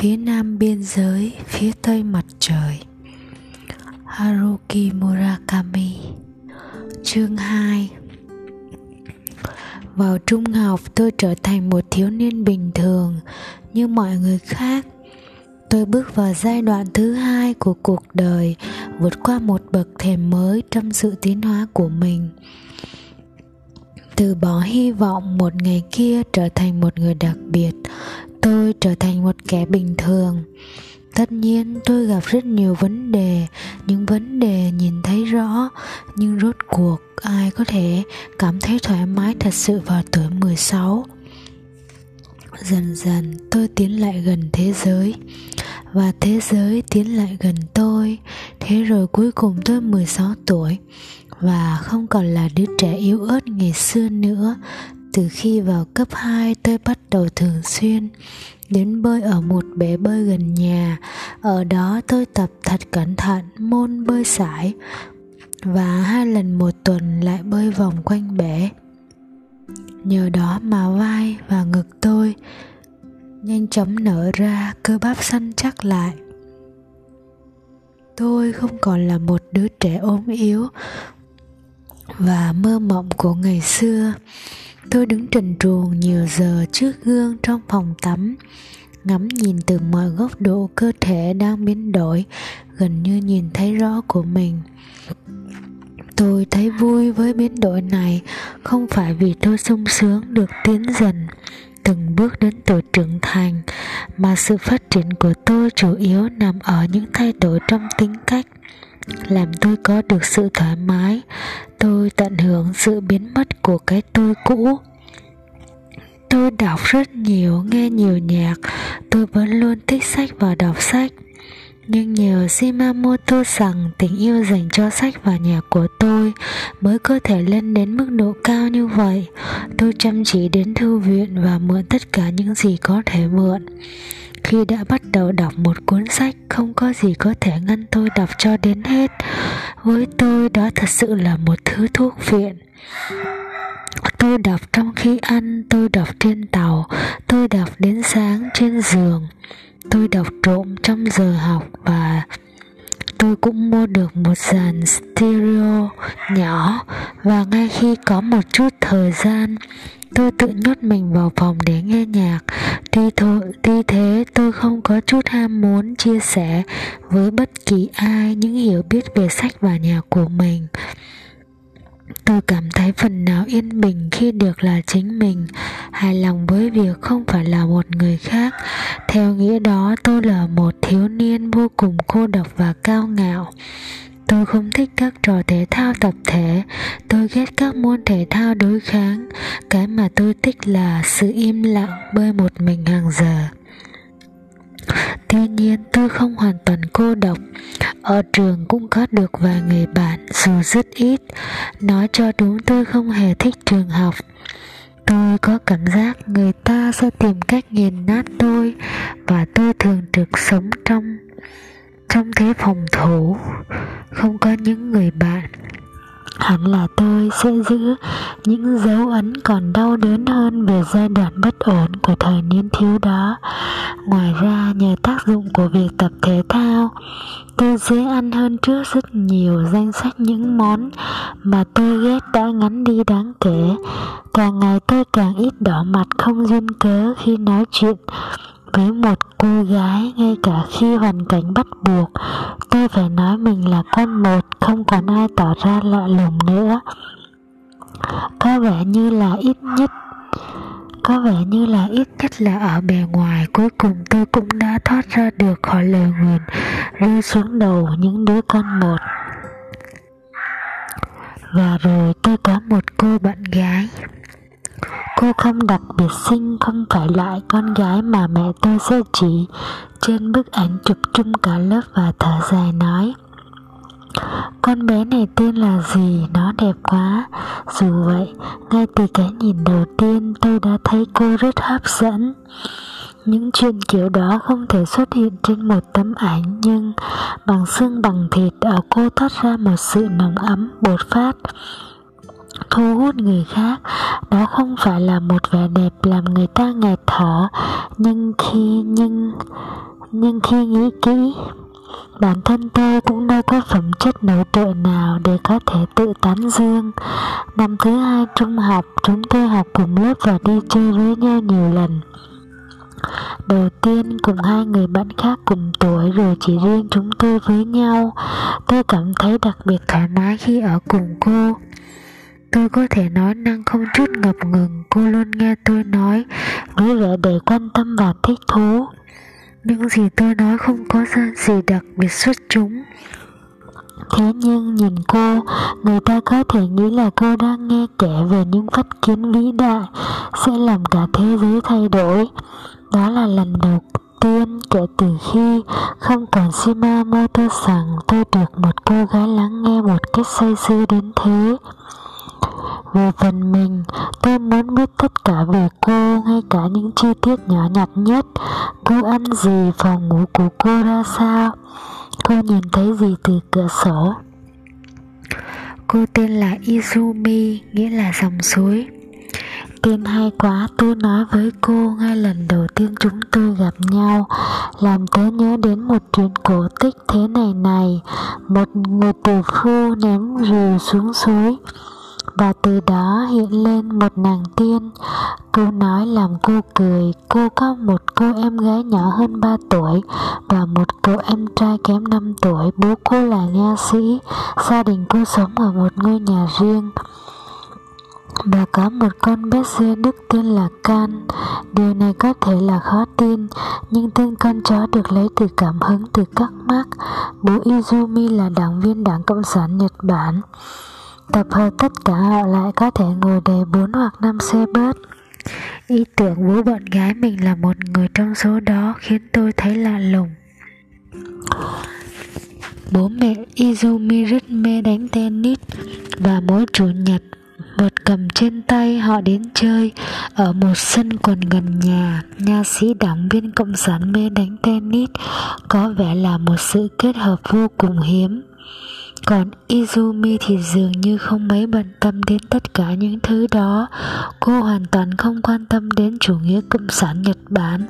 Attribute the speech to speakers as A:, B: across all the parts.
A: phía nam biên giới, phía tây mặt trời. Haruki Murakami, Chương 2 Vào trung học, tôi trở thành một thiếu niên bình thường, như mọi người khác. Tôi bước vào giai đoạn thứ hai của cuộc đời, vượt qua một bậc thềm mới trong sự tiến hóa của mình. Từ bỏ hy vọng một ngày kia trở thành một người đặc biệt tôi trở thành một kẻ bình thường. Tất nhiên, tôi gặp rất nhiều vấn đề. Những vấn đề nhìn thấy rõ, nhưng rốt cuộc ai có thể cảm thấy thoải mái thật sự vào tuổi 16 dần dần, tôi tiến lại gần thế giới. Và thế giới tiến lại gần tôi. Thế rồi cuối cùng tôi 16 tuổi. Và không còn là đứa trẻ yếu ớt ngày xưa nữa từ khi vào cấp 2 tôi bắt đầu thường xuyên đến bơi ở một bể bơi gần nhà. Ở đó tôi tập thật cẩn thận, môn bơi sải và hai lần một tuần lại bơi vòng quanh bể. Nhờ đó mà vai và ngực tôi nhanh chóng nở ra, cơ bắp săn chắc lại. Tôi không còn là một đứa trẻ ốm yếu và mơ mộng của ngày xưa tôi đứng trần truồng nhiều giờ trước gương trong phòng tắm, ngắm nhìn từ mọi góc độ cơ thể đang biến đổi, gần như nhìn thấy rõ của mình. Tôi thấy vui với biến đổi này, không phải vì tôi sung sướng được tiến dần từng bước đến tuổi trưởng thành, mà sự phát triển của tôi chủ yếu nằm ở những thay đổi trong tính cách làm tôi có được sự thoải mái. Tôi tận hưởng sự biến mất của cái tôi cũ. Tôi đọc rất nhiều, nghe nhiều nhạc. Tôi vẫn luôn thích sách và đọc sách nhưng nhờ Shimamoto rằng tình yêu dành cho sách và nhà của tôi mới có thể lên đến mức độ cao như vậy. Tôi chăm chỉ đến thư viện và mượn tất cả những gì có thể mượn. Khi đã bắt đầu đọc một cuốn sách, không có gì có thể ngăn tôi đọc cho đến hết. Với tôi đó thật sự là một thứ thuốc viện. Tôi đọc trong khi ăn, tôi đọc trên tàu, tôi đọc đến sáng trên giường tôi đọc trộm trong giờ học và tôi cũng mua được một dàn stereo nhỏ. Và ngay khi có một chút thời gian tôi tự nhốt mình vào phòng để nghe nhạc. Tuy, thôi, tuy thế tôi không có chút ham muốn chia sẻ với bất kỳ ai những hiểu biết về sách và nhạc của mình. Tôi cảm thấy phần nào yên bình khi được là chính mình hài lòng với việc không phải là một người khác. Theo nghĩa đó, tôi là một thiếu niên vô cùng cô độc và cao ngạo. Tôi không thích các trò thể thao tập thể. Tôi ghét các môn thể thao đối kháng. Cái mà tôi thích là sự im lặng bơi một mình hàng giờ. Tuy nhiên, tôi không hoàn toàn cô độc. Ở trường cũng có được vài người bạn, dù rất ít. Nói cho đúng, tôi không hề thích trường học tôi có cảm giác người ta sẽ tìm cách nghiền nát tôi và tôi thường trực sống trong trong thế phòng thủ, không có những người bạn hẳn là tôi sẽ giữ những dấu ấn còn đau đớn hơn về giai đoạn bất ổn của thời niên thiếu đó. Ngoài ra, nhờ tác dụng của việc tập thể thao, tôi dễ ăn hơn trước rất nhiều danh sách những món mà tôi ghét đã ngắn đi đáng kể. Càng ngày tôi càng ít đỏ mặt không duyên cớ khi nói chuyện với một cô gái ngay cả khi hoàn cảnh bắt buộc, tôi phải nói mình là con một, không còn ai tỏ ra lạ lùng nữa. Có vẻ như là ít nhất, có vẻ như là ít nhất là ở bề ngoài cuối cùng tôi cũng đã thoát ra được khỏi lời nguyền, rơi xuống đầu những đứa con một. Và rồi tôi có một cô bạn gái. Cô không đặc biệt xinh, không phải loại con gái mà mẹ tôi sẽ chỉ. Trên bức ảnh chụp chung cả lớp và thở dài nói, con bé này tên là gì? Nó đẹp quá. Dù vậy, ngay từ cái nhìn đầu tiên, tôi đã thấy cô rất hấp dẫn. Những chuyện kiểu đó không thể xuất hiện trên một tấm ảnh, nhưng bằng xương bằng thịt ở cô thoát ra một sự nồng ấm bột phát thu hút người khác. Đó không phải là một vẻ đẹp làm người ta nghẹt thở, nhưng khi, nhưng nhưng khi nghĩ kỹ, bản thân tôi cũng đâu có phẩm chất nổi trội nào để có thể tự tán dương. Năm thứ hai trung học, chúng tôi học cùng lớp và đi chơi với nhau nhiều lần. Đầu tiên, cùng hai người bạn khác cùng tuổi rồi chỉ riêng chúng tôi với nhau. Tôi cảm thấy đặc biệt thoải mái khi ở cùng cô. Tôi có thể nói năng không chút ngập ngừng Cô luôn nghe tôi nói Với vẻ để quan tâm và thích thú Những gì tôi nói không có gì đặc biệt xuất chúng Thế nhưng nhìn cô, người ta có thể nghĩ là cô đang nghe kể về những phát kiến vĩ đại sẽ làm cả thế giới thay đổi. Đó là lần đầu tiên kể từ khi không còn Sima mơ tôi rằng tôi được một cô gái lắng nghe một cách say sưa đến thế. Về phần mình, tôi muốn biết tất cả về cô, ngay cả những chi tiết nhỏ nhặt nhất. Cô ăn gì, phòng ngủ của cô ra sao, cô nhìn thấy gì từ cửa sổ. Cô tên là Izumi, nghĩa là dòng suối. Tên hay quá, tôi nói với cô ngay lần đầu tiên chúng tôi gặp nhau, làm tớ nhớ đến một chuyện cổ tích thế này này, một người tử phu ném rìu xuống suối, và từ đó hiện lên một nàng tiên. Câu nói làm cô cười, cô có một cô em gái nhỏ hơn 3 tuổi và một cậu em trai kém 5 tuổi, bố cô là nha sĩ, gia đình cô sống ở một ngôi nhà riêng và có một con bé dê đức tên là Can. Điều này có thể là khó tin, nhưng tên con chó được lấy từ cảm hứng từ các mark. Bố Izumi là đảng viên Đảng Cộng sản Nhật Bản. Tập hợp tất cả họ lại có thể ngồi đầy 4 hoặc 5 xe bớt. Ý tưởng bố bạn gái mình là một người trong số đó khiến tôi thấy lạ lùng. Bố mẹ Izumi rất mê đánh tennis và mỗi chủ nhật, một cầm trên tay họ đến chơi ở một sân quần gần nhà nha sĩ đảng viên cộng sản mê đánh tennis có vẻ là một sự kết hợp vô cùng hiếm còn Izumi thì dường như không mấy bận tâm đến tất cả những thứ đó Cô hoàn toàn không quan tâm đến chủ nghĩa cộng sản Nhật Bản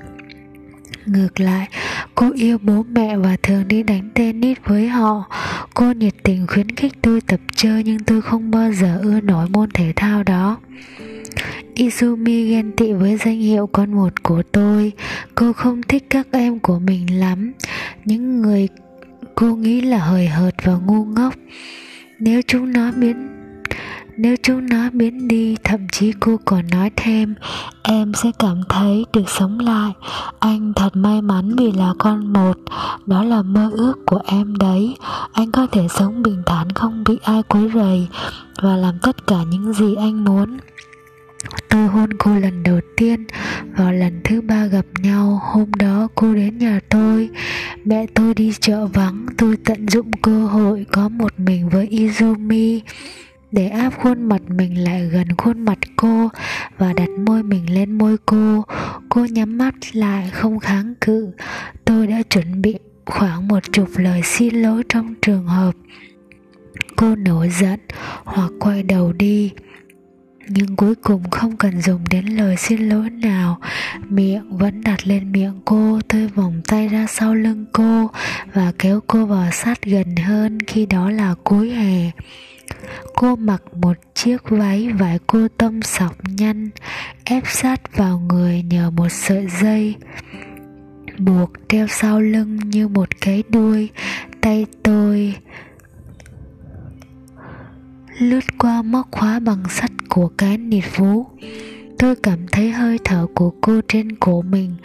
A: Ngược lại, cô yêu bố mẹ và thường đi đánh tennis với họ. Cô nhiệt tình khuyến khích tôi tập chơi nhưng tôi không bao giờ ưa nổi môn thể thao đó. Izumi ghen tị với danh hiệu con một của tôi. Cô không thích các em của mình lắm. Những người cô nghĩ là hời hợt và ngu ngốc. Nếu chúng nó biến, nếu chúng nó biến đi, thậm chí cô còn nói thêm, em sẽ cảm thấy được sống lại. Anh thật may mắn vì là con một. Đó là mơ ước của em đấy. Anh có thể sống bình thản không bị ai quấy rầy và làm tất cả những gì anh muốn. Tôi hôn cô lần đầu tiên Vào lần thứ ba gặp nhau. Hôm đó cô đến nhà tôi. Mẹ tôi đi chợ vắng. Tôi tận dụng cơ hội có một mình với Izumi để áp khuôn mặt mình lại gần khuôn mặt cô và đặt môi mình lên môi cô. Cô nhắm mắt lại không kháng cự. Tôi đã chuẩn bị khoảng một chục lời xin lỗi trong trường hợp. Cô nổi giận hoặc quay đầu đi nhưng cuối cùng không cần dùng đến lời xin lỗi nào. Miệng vẫn đặt lên miệng cô tôi vòng tay ra sau lưng cô và kéo cô vào sát gần hơn khi đó là cuối hè. Cô mặc một chiếc váy vải cô tông sọc nhăn, ép sát vào người nhờ một sợi dây. Buộc đeo sau lưng như một cái đuôi. Tay tôi lướt qua móc khóa bằng sắt của cái nịt vú. Tôi cảm thấy hơi thở của cô trên cổ mình.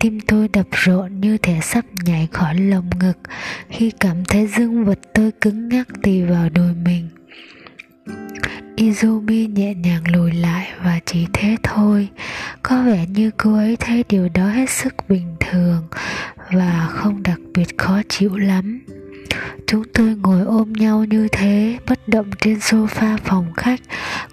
A: Tim tôi đập rộn như thể sắp nhảy khỏi lồng ngực. Khi cảm thấy dương vật, tôi cứng ngắc tì vào đùi mình. Izumi nhẹ nhàng lùi lại và chỉ thế thôi. Có vẻ như cô ấy thấy điều đó hết sức bình thường Và không đặc biệt khó chịu lắm. Chúng tôi ngồi ôm nhau như thế, Bất động trên sofa phòng khách.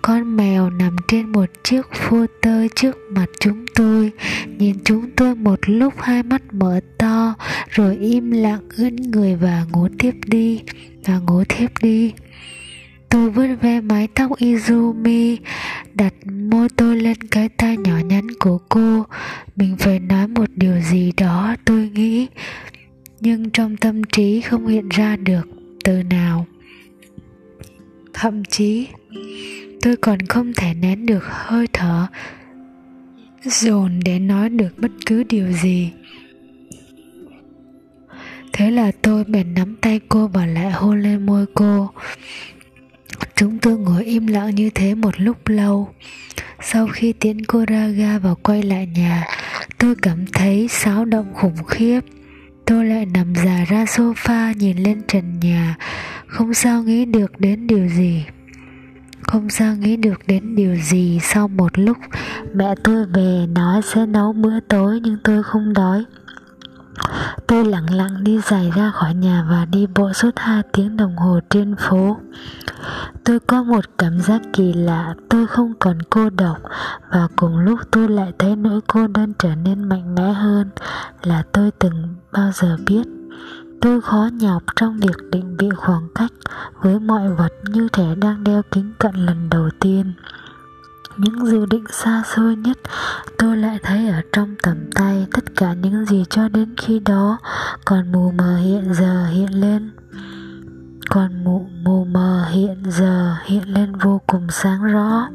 A: Con mèo nằm trên một chiếc phô tơ trước mặt chúng tôi. Nhìn chúng tôi một lúc, hai mắt mở to, Rồi im lặng ưỡn người và ngủ tiếp đi, Và ngủ tiếp đi. Tôi vuốt ve mái tóc Izumi, Đặt môi tôi lên cái tai nhỏ nhắn của cô. Mình phải nói một điều gì đó, tôi nghĩ. Nhưng trong tâm trí không hiện ra được từ nào. Thậm chí, tôi còn không thể nén được hơi thở, dồn để nói được bất cứ điều gì. Thế là tôi bèn nắm tay cô và lại hôn lên môi cô. Chúng tôi ngồi im lặng như thế một lúc lâu. Sau khi tiễn cô ra ga và quay lại nhà, tôi cảm thấy xáo động khủng khiếp tôi lại nằm dài ra sofa nhìn lên trần nhà. Không sao nghĩ được đến điều gì. Không sao nghĩ được đến điều gì sau một lúc mẹ tôi về nói sẽ nấu bữa tối nhưng tôi không đói tôi lặng lặng đi giày ra khỏi nhà và đi bộ suốt hai tiếng đồng hồ trên phố. Tôi có một cảm giác kỳ lạ, tôi không còn cô độc, và cùng lúc tôi lại thấy nỗi cô đơn trở nên mạnh mẽ hơn là tôi từng bao giờ biết. Tôi khó nhọc trong việc định vị khoảng cách với mọi vật như thể đang đeo kính cận lần đầu tiên những dự định xa xôi nhất. Tôi lại thấy ở trong tầm tay tất cả những gì cho đến khi đó còn mù mờ hiện giờ hiện lên. Còn mù, mù mờ hiện giờ hiện lên vô cùng sáng rõ.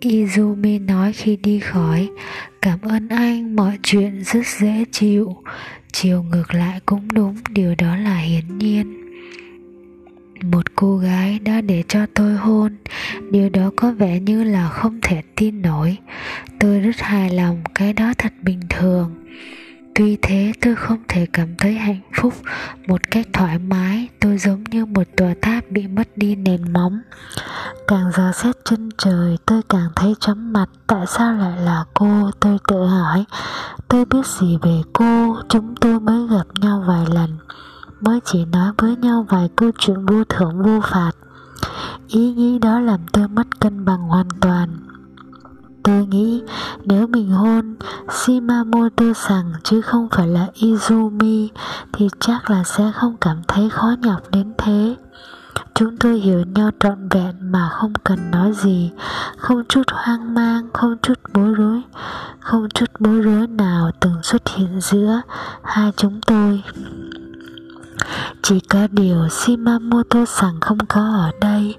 A: Izumi nói khi đi khỏi Cảm ơn anh, mọi chuyện rất dễ chịu. Chiều ngược lại cũng đúng, điều đó là hiển nhiên một cô gái đã để cho tôi hôn. Điều đó có vẻ như là không thể tin nổi. Tôi rất hài lòng, cái đó thật bình thường. Tuy thế, tôi không thể cảm thấy hạnh phúc. Một cách thoải mái, tôi giống như một tòa tháp bị mất đi nền móng. Càng dò xét chân trời, tôi càng thấy chóng mặt. Tại sao lại là cô? Tôi tự hỏi. Tôi biết gì về cô? Chúng tôi mới gặp nhau vài lần mới chỉ nói với nhau vài câu chuyện vô thưởng vô phạt. Ý nghĩ đó làm tôi mất cân bằng hoàn toàn. Tôi nghĩ nếu mình hôn shimamoto sằng chứ không phải là izumi thì chắc là sẽ không cảm thấy khó nhọc đến thế. Chúng tôi hiểu nhau trọn vẹn mà không cần nói gì. Không chút hoang mang, không chút bối rối, không chút bối rối nào từng xuất hiện giữa hai chúng tôi chỉ có điều Shimamoto sẵn không có ở đây.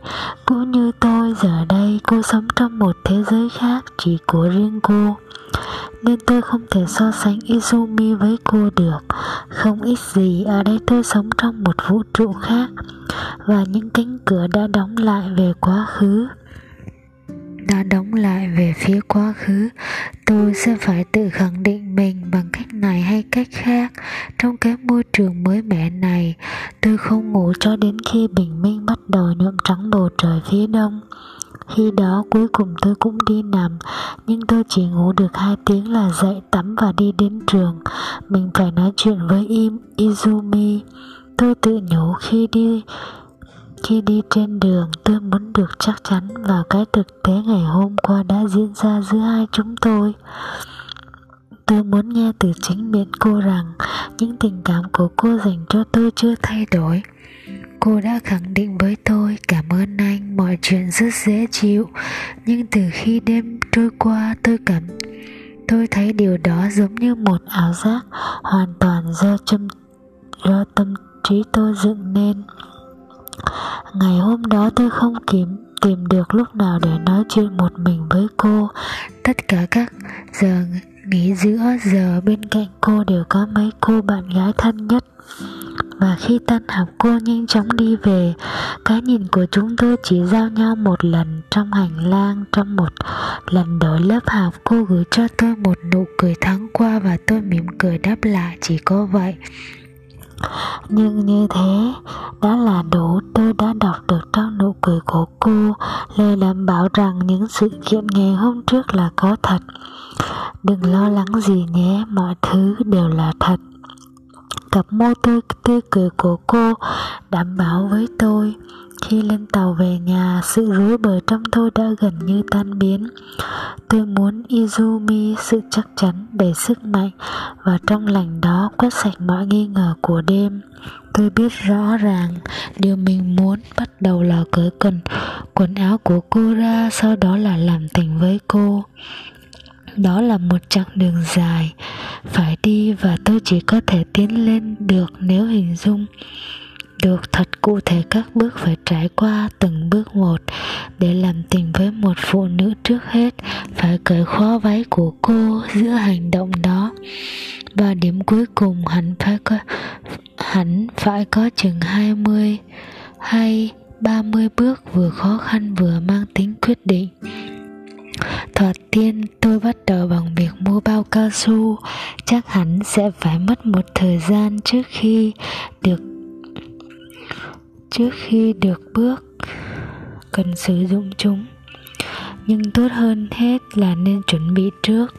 A: Cũng như tôi, giờ đây cô sống trong một thế giới khác, chỉ của riêng cô. Nên tôi không thể so sánh Izumi với cô được. Không ít gì ở đây tôi sống trong một vũ trụ khác. Và những cánh cửa đã đóng lại về quá khứ đã đóng lại về phía quá khứ. Tôi sẽ phải tự khẳng định mình bằng cách này hay cách khác. Trong cái môi trường mới mẻ này, tôi không ngủ cho đến khi bình minh bắt đầu nhuộm trắng bầu trời phía đông. Khi đó cuối cùng tôi cũng đi nằm, nhưng tôi chỉ ngủ được hai tiếng là dậy tắm và đi đến trường. Mình phải nói chuyện với im, izumi. Tôi tự nhủ khi đi khi đi trên đường, tôi muốn được chắc chắn vào cái thực tế ngày hôm qua đã diễn ra giữa hai chúng tôi. Tôi muốn nghe từ chính miệng cô rằng những tình cảm của cô dành cho tôi chưa thay đổi. Cô đã khẳng định với tôi, cảm ơn anh, mọi chuyện rất dễ chịu. Nhưng từ khi đêm trôi qua, tôi cảm, tôi thấy điều đó giống như một ảo giác hoàn toàn do tâm do tâm trí tôi dựng nên ngày hôm đó tôi không kiếm tìm được lúc nào để nói chuyện một mình với cô. Tất cả các giờ nghỉ giữa giờ bên cạnh cô đều có mấy cô bạn gái thân nhất. Và khi tan học, cô nhanh chóng đi về. Cái nhìn của chúng tôi chỉ giao nhau một lần trong hành lang, trong một lần đổi lớp học. Cô gửi cho tôi một nụ cười thoáng qua và tôi mỉm cười đáp lại chỉ có vậy nhưng như thế đã là đủ. Tôi đã đọc được trong nụ cười của cô, lời đảm bảo rằng những sự kiện ngày hôm trước là có thật. Đừng lo lắng gì nhé, mọi thứ đều là thật. Cặp môi tươi tươi cười của cô đảm bảo với tôi khi lên tàu về nhà, sự rối bời trong tôi đã gần như tan biến. Tôi muốn Izumi sự chắc chắn đầy sức mạnh và trong lành đó quét sạch mọi nghi ngờ của đêm. Tôi biết rõ ràng điều mình muốn bắt đầu là cởi quần quần áo của cô ra, sau đó là làm tình với cô. Đó là một chặng đường dài phải đi và tôi chỉ có thể tiến lên được nếu hình dung được thật cụ thể các bước phải trải qua từng bước một để làm tình với một phụ nữ trước hết phải cởi khóa váy của cô giữa hành động đó. Và điểm cuối cùng, hắn phải có, hắn phải có chừng 20 hay 30 bước vừa khó khăn vừa mang tính quyết định. Thoạt tiên, tôi bắt đầu bằng việc mua bao cao su. Chắc hắn sẽ phải mất một thời gian trước khi được trước khi được bước, cần sử dụng chúng. Nhưng tốt hơn hết là nên chuẩn bị trước.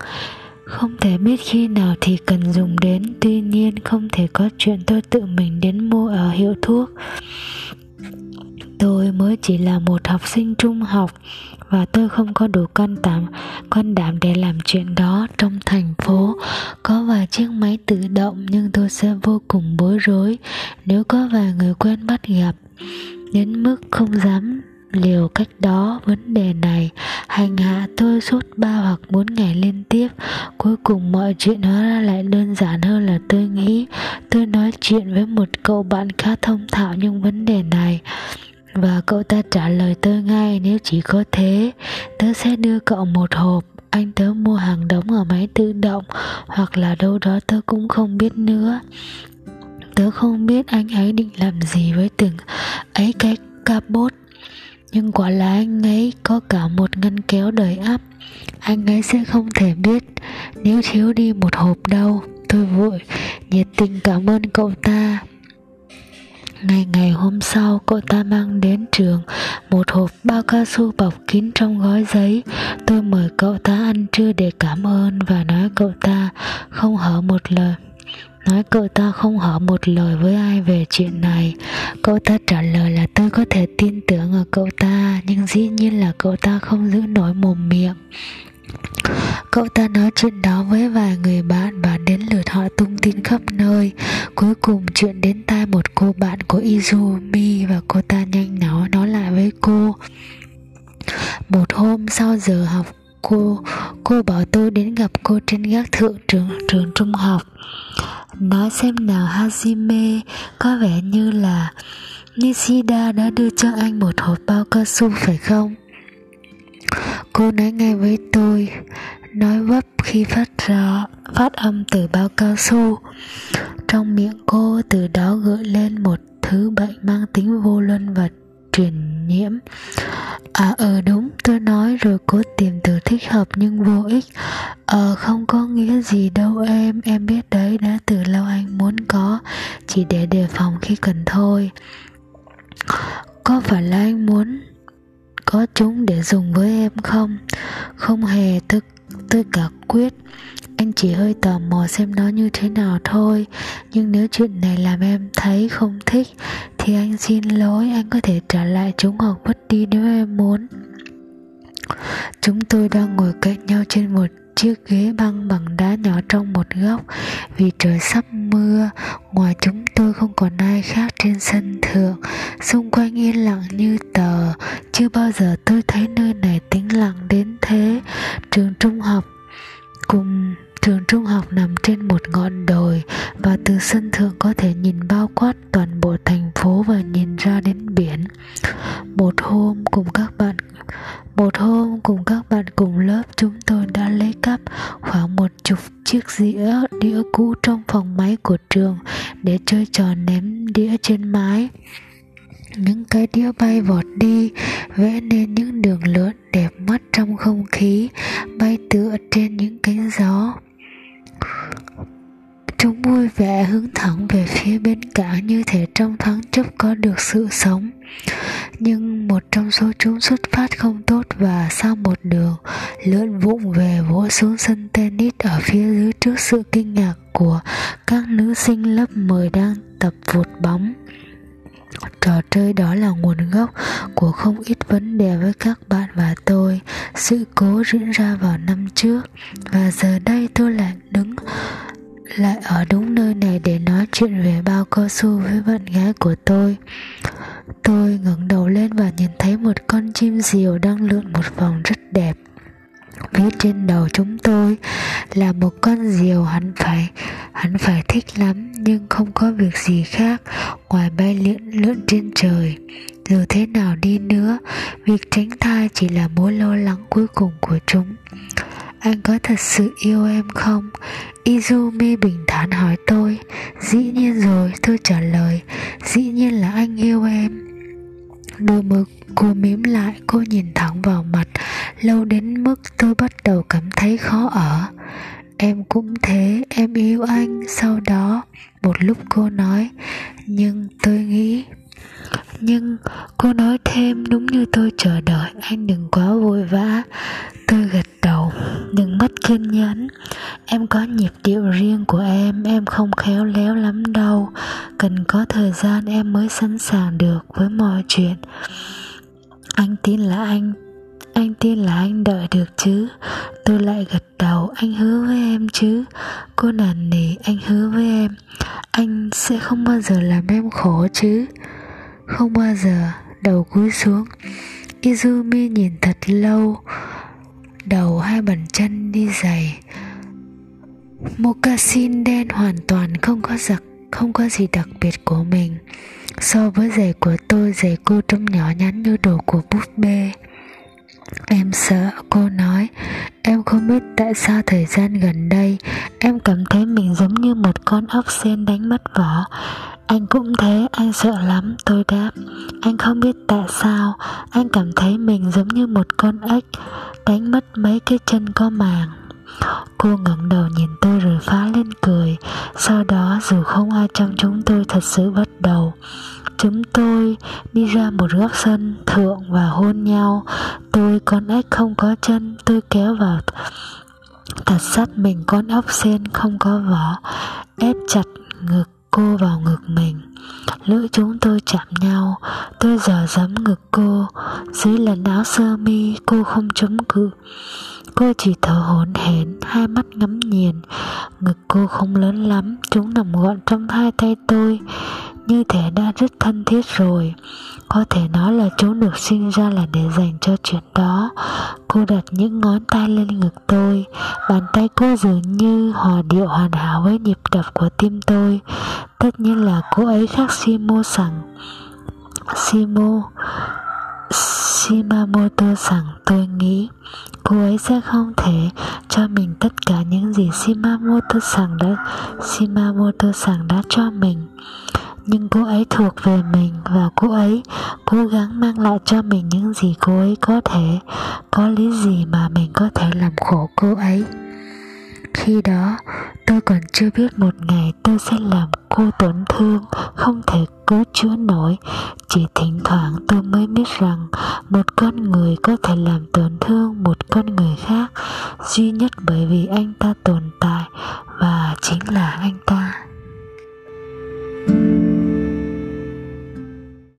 A: Không thể biết khi nào thì cần dùng đến, tuy nhiên không thể có chuyện tôi tự mình đến mua ở hiệu thuốc. Tôi mới chỉ là một học sinh trung học và tôi không có đủ can đảm can đảm để làm chuyện đó trong thành phố. Có vài chiếc máy tự động nhưng tôi sẽ vô cùng bối rối. Nếu có vài người quen bắt gặp đến mức không dám liều cách đó vấn đề này. Hành hạ tôi suốt ba hoặc bốn ngày liên tiếp, cuối cùng mọi chuyện hóa ra lại đơn giản hơn là tôi nghĩ. Tôi nói chuyện với một cậu bạn khá thông thạo những vấn đề này, và cậu ta trả lời tôi ngay nếu chỉ có thế. Tớ sẽ đưa cậu một hộp, anh tớ mua hàng đóng ở máy tự động, hoặc là đâu đó tớ cũng không biết nữa tớ không biết anh ấy định làm gì với từng ấy cái capot nhưng quả là anh ấy có cả một ngăn kéo đầy ắp. Anh ấy sẽ không thể biết nếu thiếu đi một hộp đâu tôi vội nhiệt tình cảm ơn cậu ta. Ngày ngày hôm sau, cậu ta mang đến trường một hộp bao cao su bọc kín trong gói giấy. Tôi mời cậu ta ăn trưa để cảm ơn và nói cậu ta không hở một lời nói cậu ta không hỏi một lời với ai về chuyện này cậu ta trả lời là tôi có thể tin tưởng ở cậu ta, nhưng dĩ nhiên là cậu ta không giữ nổi mồm miệng Cậu ta nói chuyện đó với vài người bạn và đến lượt họ tung tin khắp nơi. Cuối cùng chuyện đến tai một cô bạn của Izumi và cô ta nhanh nói nói lại với cô. Một hôm sau giờ học, cô cô bảo tôi đến gặp cô trên gác thượng trường trường trung học nói xem nào, Hajime, có vẻ như là Nishida đã đưa cho anh một hộp bao cao su, phải không? Cô nói ngay với tôi, nói vấp khi phát ra, phát âm từ bao cao su. Trong miệng cô từ đó gợi lên một thứ bệnh mang tính vô luân và truyền nhiễm. À ừ đúng, tôi nói rồi cố tìm từ thích hợp nhưng vô ích. Ờ không có nghĩa gì đâu em em biết đấy, đã từ lâu anh muốn có, chỉ để đề phòng khi cần thôi. Có phải là anh muốn có chúng để dùng với em không? Không hề tôi tôi cả quyết. Anh chỉ hơi tò mò xem nó như thế nào thôi, nhưng nếu chuyện này làm em thấy không thích thì anh xin lỗi, anh có thể trả lại chúng hoặc vứt đi nếu em muốn. Chúng tôi đang ngồi cạnh nhau trên một chiếc ghế băng bằng đá nhỏ trong một góc. Vì trời sắp mưa, ngoài chúng tôi không còn ai khác trên sân thượng. Xung quanh yên lặng như tờ, chưa bao giờ tôi thấy nơi này tĩnh lặng đến thế. Trường trung học cùng trường trung học nằm trên một ngọn đồi và từ sân thượng có thể nhìn bao quát toàn bộ thành phố và nhìn ra đến biển. Một hôm cùng các bạn, một hôm cùng các bạn cùng lớp, chúng tôi đã lấy cắp khoảng một chục chiếc dĩa, đĩa cũ trong phòng máy của trường để chơi trò ném đĩa trên mái. Những cái đĩa bay vọt đi, vẽ nên những đường lượn đẹp mắt trong không khí, bay tựa trên những cánh gió chúng vui vẻ hướng thẳng về phía bên cảng như thể trong thoáng chốc có được sự sống. Nhưng một trong số chúng xuất phát không tốt và sau một đường, lượn vụng về vỗ xuống sân tennis ở phía dưới trước sự kinh ngạc của các nữ sinh lớp 10 đang tập vụt bóng trò chơi đó là nguồn gốc của không ít vấn đề với các bạn và tôi. Sự cố diễn ra vào năm trước, và giờ đây tôi lại đứng lại ở đúng nơi này để nói chuyện về bao cao su với bạn gái của tôi. Tôi ngẩng đầu lên và nhìn thấy một con chim diều đang lượn một vòng rất đẹp phía trên đầu chúng tôi là một con diều hắn phải hắn phải thích lắm, nhưng không có việc gì khác ngoài bay lượn lượn trên trời. Dù thế nào đi nữa, việc tránh thai chỉ là mối lo lắng cuối cùng của chúng. Anh có thật sự yêu em không? Izumi bình thản hỏi tôi. Dĩ nhiên rồi, tôi trả lời. Dĩ nhiên là anh yêu em đôi môi cô mím lại, cô nhìn thẳng vào mặt. Lâu đến mức tôi bắt đầu cảm thấy khó ở. Em cũng thế, em yêu anh. Sau đó, một lúc cô nói, nhưng tôi nghĩ nhưng cô nói thêm đúng như tôi chờ đợi, anh đừng quá vội vã. Tôi gật đầu, đừng mất kiên nhẫn. Em có nhịp điệu riêng của em em không khéo léo lắm đâu. Cần có thời gian em mới sẵn sàng được với mọi chuyện. Anh tin là anh anh tin là anh đợi được chứ. Tôi lại gật đầu, anh hứa với em chứ. Cô nản nỉ, anh hứa với em. Anh sẽ không bao giờ làm em khổ chứ không bao giờ đầu cúi xuống. Izumi nhìn thật lâu, đầu hai bàn chân đi giày moccasin đen hoàn toàn không có giặc, không có gì đặc biệt của mình. So với giày của tôi, giày cô trông nhỏ nhắn như đồ của búp bê. Em sợ, cô nói. Em không biết tại sao thời gian gần đây em cảm thấy mình giống như một con ốc sen đánh mất vỏ anh cũng thế, anh sợ lắm, tôi đáp anh không biết tại sao, anh cảm thấy mình giống như một con ếch, đánh mất mấy cái chân có màng. Cô ngẩng đầu nhìn tôi rồi phá lên cười. Sau đó, dù không ai trong chúng tôi thật sự bắt đầu, chúng tôi đi ra một góc sân thượng và hôn nhau. Tôi, con ếch không có chân, tôi kéo vào thật sát mình, con ốc sen không có vỏ, ép chặt ngực cô vào ngực mình. Lưỡi chúng tôi chạm nhau, tôi dò dẫm ngực cô. Dưới lần áo sơ mi, cô không chống cự. Cô chỉ thở hổn hển, hai mắt ngắm nhìn. Ngực cô không lớn lắm, chúng nằm gọn trong hai tay tôi như thể đã rất thân thiết rồi. Có thể nói là chúng được sinh ra là để dành cho chuyện đó. Cô đặt những ngón tay lên ngực tôi. Bàn tay cô dường như hòa điệu hoàn hảo với nhịp đập của tim tôi. Tất nhiên là cô ấy khác simo rằng simo Shimamoto rằng tôi nghĩ. Cô ấy sẽ không thể cho mình tất cả những gì Shimamoto rằng đã, Shimamoto rằng đã cho mình nhưng cô ấy thuộc về mình và cô ấy cố gắng mang lại cho mình những gì cô ấy có thể. Có lý gì mà mình có thể làm khổ cô ấy? Khi đó, tôi còn chưa biết một ngày tôi sẽ làm cô tổn thương, không thể cứu chữa nổi. Chỉ thỉnh thoảng tôi mới biết rằng một con người có thể làm tổn thương một con người khác, duy nhất bởi vì anh ta tồn tại và chính là anh ta.